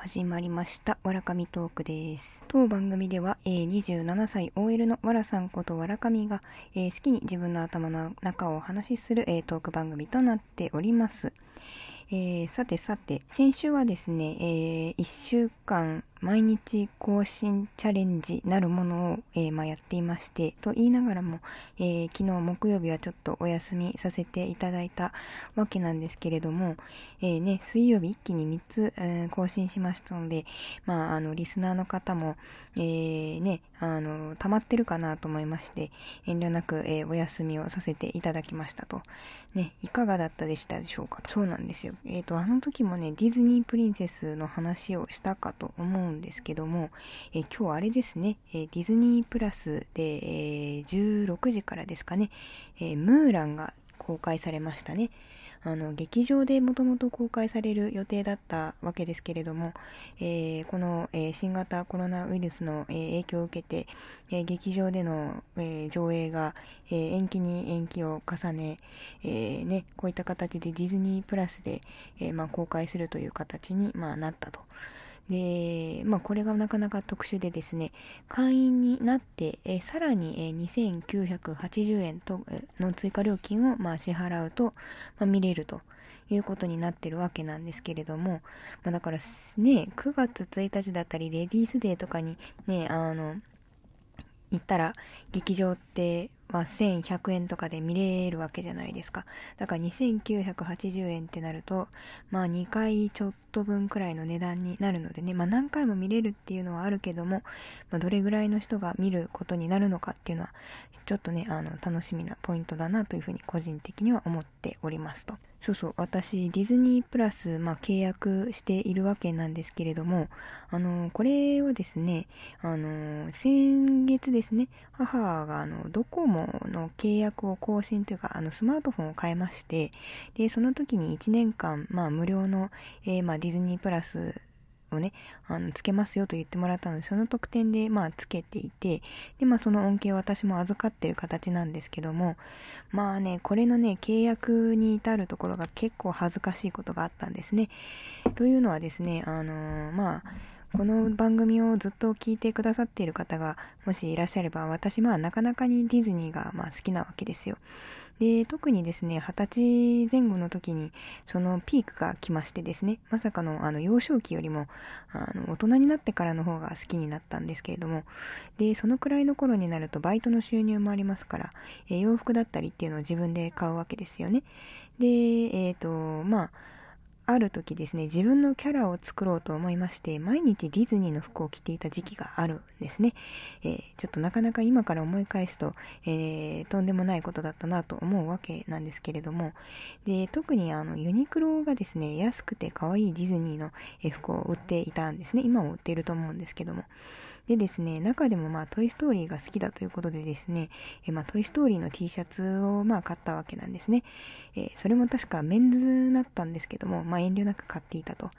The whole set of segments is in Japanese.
始まりました。わらかみトークです。当番組では、えー27歳 OL のわらさんことわらかみが、えー好きに自分の頭の中をお話しする、えートーク番組となっております。えーさてさて、先週はですね、え1週間毎日更新チャレンジなるものを、えーまあ、やっていまして、と言いながらも、えー昨日木曜日はちょっとお休みさせていただいたわけなんですけれども、えーね、水曜日一気に3つ、えー更新しましたので、まあ、あの、リスナーの方も、えね、あの、溜まってるかなと思いまして、遠慮なく、えお休みをさせていただきましたと。ね、いかがだったでしたでしょうか？そうなんですよ。えっ、と、あの時もね、ディズニープリンセスの話をしたかと思うんですけども、えー今日あれですね、えーディズニープラスで、えー16時からですかね、えムーランが公開されましたね。あの劇場でもともと公開される予定だったわけですけれども、えーこの、えー新型コロナウイルスの、えー影響を受けて、え劇場での、え上映が、え延期に延期を重ね、えね、こういった形でディズニープラスで、えまあ、公開するという形に、まあ、なったと。で、まあ、これがなかなか特殊でですね、会員になって、えさらに、え2980円と、の追加料金を、まあ、支払うと、まあ、見れるということになってるわけなんですけれども、まあ、だからね、9月1日だったり、レディースデーとかにね、あの、行ったら劇場って、まあ、1100円とかで見れるわけじゃないですか。だから2980円ってなると、まあ2回ちょっと分くらいの値段になるのでね、まあ何回も見れるっていうのはあるけども、まあどれぐらいの人が見ることになるのかっていうのは、ちょっとね、あの、楽しみなポイントだなというふうに個人的には思っておりますと。そうそう、私、ディズニープラス、まあ契約しているわけなんですけれども、あの、これはですね、あの、先月ですね、母があの、ドコモの契約を更新というか、あの、スマートフォンを変えまして、で、その時に1年間、まあ無料の、えーまあディズニープラスをね、あの、つけますよと言ってもらったので、その特典で、まあ、つけていて、で、まあ、その恩恵を私も預かってる形なんですけども、まあね、これのね、契約に至るところが結構恥ずかしいことがあったんですね。というのはですね、あのーまあ、この番組をずっと聞いてくださっている方がもしいらっしゃれば、私まあなかなかにディズニーがまあ好きなわけですよ。で、特にですね、二十歳前後の時にそのピークが来ましてですね、まさかのあの幼少期よりもあの大人になってからの方が好きになったんですけれども、で、そのくらいの頃になるとバイトの収入もありますから、え洋服だったりっていうのを自分で買うわけですよね。で、えっ、と、まあ、ある時ですね、自分のキャラを作ろうと思いまして、毎日ディズニーの服を着ていた時期があるんですね。えーちょっとなかなか今から思い返すと、えーとんでもないことだったなと思うわけなんですけれども、で、特にあの、ユニクロがですね、安くて可愛いディズニーの服を売っていたんですね。今も売っていると思うんですけども。でですね、中でもまあ、トイ・ストーリーが好きだということでですね、えまあ、トイ・ストーリーの T シャツをまあ、買ったわけなんですね。えそれも確かメンズだったんですけども、まあ、遠慮なく買っていたと。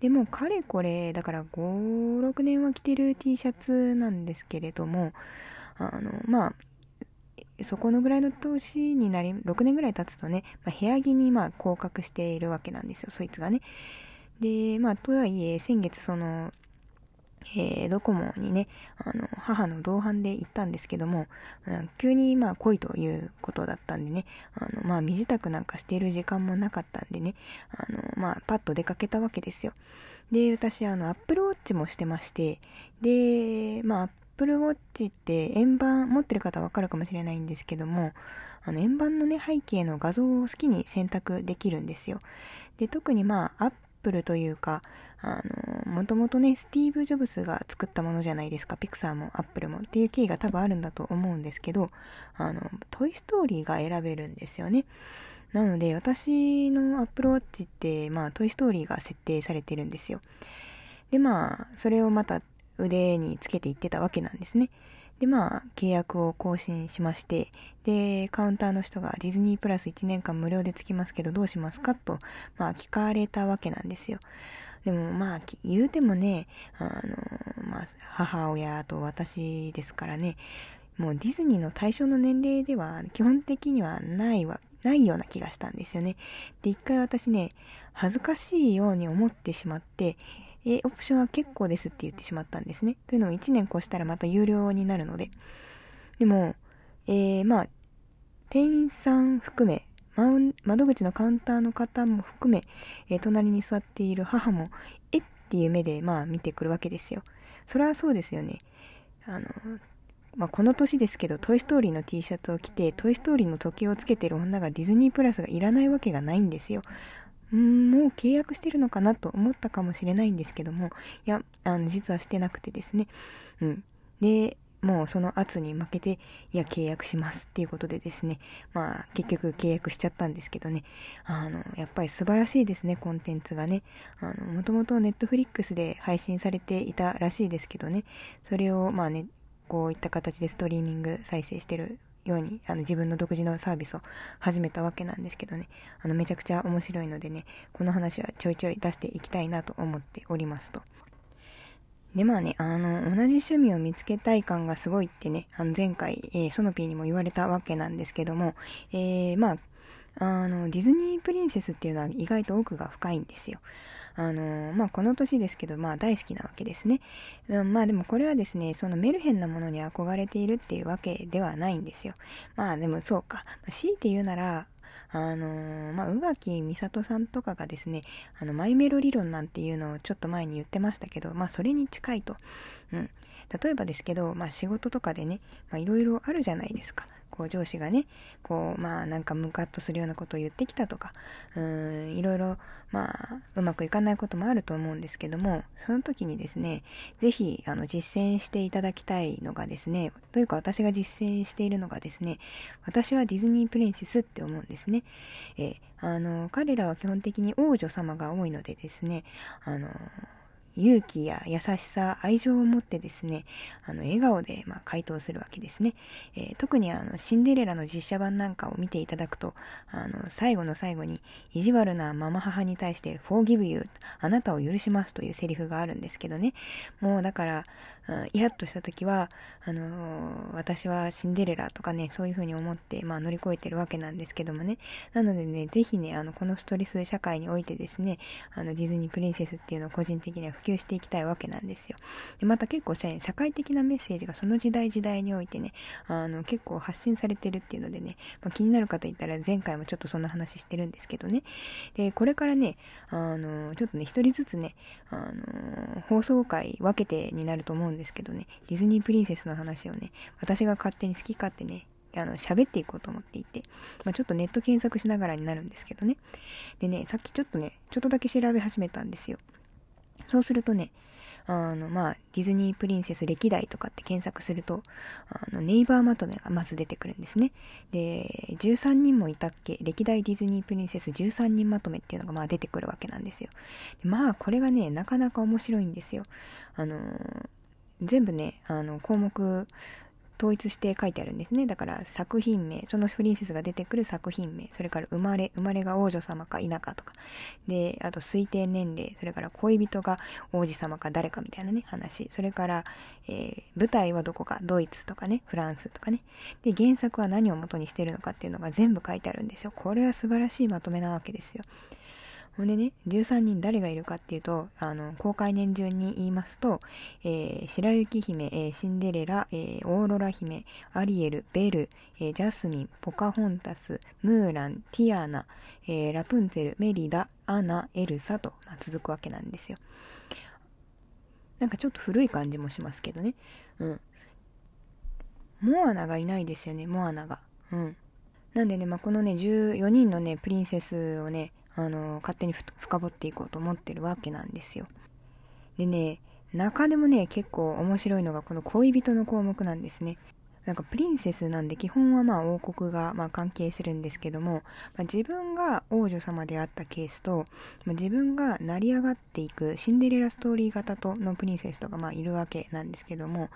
でも、かれこれ、だから5、6年は着てる T シャツなんですけれども、あの、まあ、そこのぐらいの年になり、6年ぐらい経つとね、まあ、部屋着にまあ降格しているわけなんですよ、そいつがね。で、まあ、とはいえ、先月その、えードコモにね、あの、母の同伴で行ったんですけども、うん急にまあ来いということだったんでね、あの、まあ身支度なんかしている時間もなかったんでね、あの、まあパッと出かけたわけですよ。で、私、あの、アップルウォッチもしてまして、で、まあ、アップルウォッチって円盤持ってる方わかるかもしれないんですけども、あの、円盤のね、背景の画像を好きに選択できるんですよ。で、特にまあ、プルというか、あの、もともとね、スティーブ・ジョブスが作ったものじゃないですか。ピクサーもアップルもっていう経緯が多分あるんだと思うんですけど、あの、トイ・ストーリーが選べるんですよね。なので、私のアップルウォッチって、まあ、トイ・ストーリーが設定されてるんですよ。で、まあ、それをまた腕につけていってたわけなんですね。で、まあ、契約を更新しまして、で、カウンターの人がディズニープラス1年間無料でつきますけどどうしますか？と、まあ、聞かれたわけなんですよ。でもまあ、言うてもね、あの、まあ、母親と私ですからね、もうディズニーの対象の年齢では基本的にはないわ、ないような気がしたんですよね。で、一回私ね、恥ずかしいように思ってしまって、えオプションは結構ですって言ってしまったんですね。というのも1年越したらまた有料になるので。でも、えー、まあ、店員さん含め、窓口のカウンターの方も含め、えー、隣に座っている母も、えっていう目で、まあ、見てくるわけですよ。それはそうですよね。あの、まあ、この年ですけど、トイ・ストーリーの T シャツを着て、トイ・ストーリーの時計をつけてる女がディズニープラスがいらないわけがないんですよ。んもう契約してるのかなと思ったかもしれないんですけども、いや、あの、実はしてなくてですね。うん。で、もうその圧に負けて、いや、契約しますっていうことでですね、まあ、結局契約しちゃったんですけどね、あの、やっぱり素晴らしいですね、コンテンツがね。もともとネットフリックスで配信されていたらしいですけどね、それを、まあね、こういった形でストリーミング再生してるようにあの自分の独自のサービスを始めたわけなんですけどねあのめちゃくちゃ面白いのでねこの話はちょいちょい出していきたいなと思っておりますとで、まあね、あの、同じ趣味を見つけたい感がすごいってね、あの、前回、えー、ソノピーにも言われたわけなんですけども、えー、まあ、あの、ディズニープリンセスっていうのは意外と奥が深いんですよ。あの、まあ、この年ですけど、まあ、大好きなわけですね。うん、まあ、でもこれはですね、そのメルヘンなものに憧れているっていうわけではないんですよ。まあ、でもそうか。強いて言うなら、あの、まあ、宇垣美里さんとかがですね、あの、マイメロ理論なんていうのをちょっと前に言ってましたけど、まあ、それに近いと。うん。例えばですけど、まあ、仕事とかでね、まあ、いろいろあるじゃないですか。こう上司がね、こう、まあなんかムカッとするようなことを言ってきたとか、うん、いろいろ、まあ、うまくいかないこともあると思うんですけども、その時にですね、ぜひ、あの、実践していただきたいのがですね、というか私が実践しているのがですね、私はディズニープリンセスって思うんですね。え、あの、彼らは基本的に王女様が多いのでですね、あの、勇気や優しさ、愛情を持ってですね、あの、笑顔で、まあ、回答するわけですね。えー、特にあの、シンデレラの実写版なんかを見ていただくと、あの、最後の最後に、意地悪なママ母に対して、forgive you、あなたを許しますというセリフがあるんですけどね。もうだから、イラッとした時は、あの、私はシンデレラとかね、そういう風に思って、まあ乗り越えてるわけなんですけどもね。なのでね、ぜひね、あの、このストレス社会においてですね、あの、ディズニープリンセスっていうのを個人的には及していきたいわけなんですよ。でまた結構社会的なメッセージがその時代時代においてね、あの、結構発信されてるっていうのでね、まあ、気になる方いたら前回もちょっとそんな話してるんですけどね。で、これからね、あの、ちょっとね、一人ずつね、あの、放送回分けてになると思うんですけどね、ディズニープリンセスの話をね、私が勝手に好き勝手ね、あの、喋っていこうと思っていて、まあ、ちょっとネット検索しながらになるんですけどね。でね、さっきちょっとね、ちょっとだけ調べ始めたんですよ。そうするとね、あの、まあ、ディズニープリンセス歴代とかって検索すると、あの、ネイバーまとめがまず出てくるんですね。で、13人もいたっけ？歴代ディズニープリンセス13人まとめっていうのがまあ出てくるわけなんですよ。でまあ、これがね、なかなか面白いんですよ。あの全部ね、あの、項目、統一して書いてあるんですね。だから作品名、そのプリンセスが出てくる作品名、それから生まれ、生まれが王女様か否かとか、で、あと推定年齢、それから恋人が王子様か誰かみたいなね、話、それから、えー、舞台はどこか、ドイツとかね、フランスとかね、で、原作は何を元にしてるのかっていうのが全部書いてあるんですよ。これは素晴らしいまとめなわけですよ。ほんでね、13人誰がいるかっていうと、あの、公開年順に言いますと、えー、白雪姫、えー、シンデレラ、えー、オーロラ姫、アリエル、ベル、えジャスミン、ポカホンタス、ムーラン、ティアナ、えラプンツェル、メリダ、アナ、エルサと、まあ、続くわけなんですよ。なんかちょっと古い感じもしますけどね。うん。モアナがいないですよね、モアナが。うん。なんでね、まあ、このね、14人のね、プリンセスをね、あの、勝手に深掘っていこうと思ってるわけなんですよ。でね、中でもね、結構面白いのがこの恋人の項目なんですね。なんかプリンセスなんで基本はまあ王国がまあ関係するんですけども、まあ、自分が王女様であったケースと、まあ、自分が成り上がっていくシンデレラストーリー型とのプリンセスとかまあいるわけなんですけども、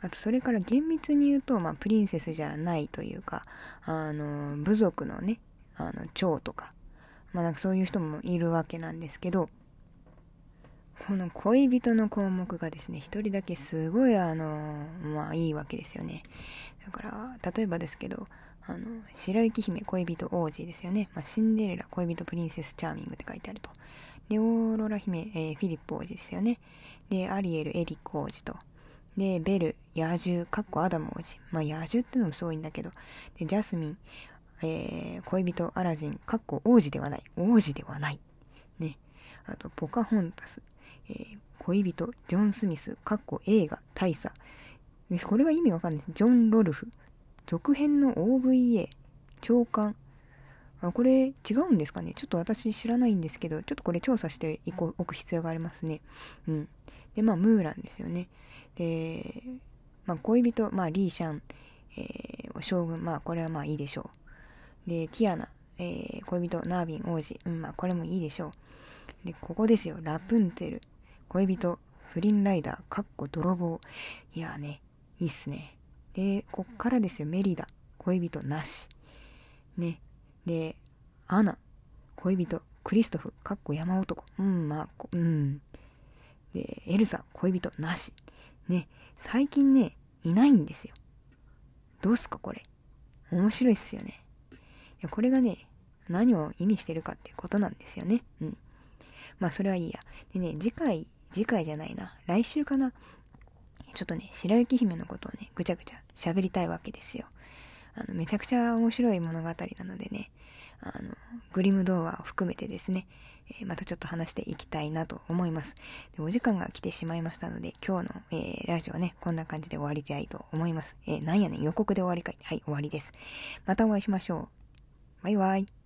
あとそれから厳密に言うと、まあ、プリンセスじゃないというか、あの、部族のね、あの、蝶とか、まあなんかそういう人もいるわけなんですけど、この恋人の項目がですね、一人だけすごいあの、まあいいわけですよね。だから、例えばですけど、あの、白雪姫恋人王子ですよね。まあ、シンデレラ恋人プリンセスチャーミングって書いてあると。で、オーロラ姫、えー、フィリップ王子ですよね。で、アリエル、エリック王子と。で、ベル、野獣、かっこアダム王子。まあ、野獣ってのもすごいんだけど。で、ジャスミン、えー、恋人、アラジン、かっこ王子ではない。王子ではない。ね。あと、ポカホンタス、えー、恋人、ジョン・スミス、かっこ映画、大佐。で、これが意味わかんないです。ジョン・ロルフ。続編の OVA、長官。あこれ違うんですかね？ちょっと私知らないんですけど、ちょっとこれ調査しておく必要がありますね。うん。で、まあ、ムーランですよね。で、まあ、恋人、まあ、リーシャン、えー、将軍、まあ、これはまあいいでしょう。で、ティアナ、えー、恋人、ナービン王子、うん、まあ、これもいいでしょう。で、ここですよ。ラプンツェル、恋人、不倫ライダー、かっこ泥棒。いやーね、いいっすね。で、こっからですよ。メリダ、恋人なし。ね。で、アナ、恋人、クリストフ、かっこ山男。うん、まあ、うん。で、エルサ、恋人なし。ね、最近ね、いないんですよ。どうすかこれ。面白いっすよね。や、これがね、何を意味してるかっていうことなんですよね。うん。まあ、それはいいや。でね、次回、次回じゃないな。来週かな。ちょっとね、白雪姫のことをね、ぐちゃぐちゃ喋りたいわけですよ。あの、めちゃくちゃ面白い物語なのでね、あの、グリム童話を含めてですね、えー、またちょっと話していきたいなと思います。でお時間が来てしまいましたので、今日の、えー、ラジオね、こんな感じで終わりたいと思います。えー、なんやねん、予告で終わりかい。はい、終わりです。またお会いしましょう。バイバイ。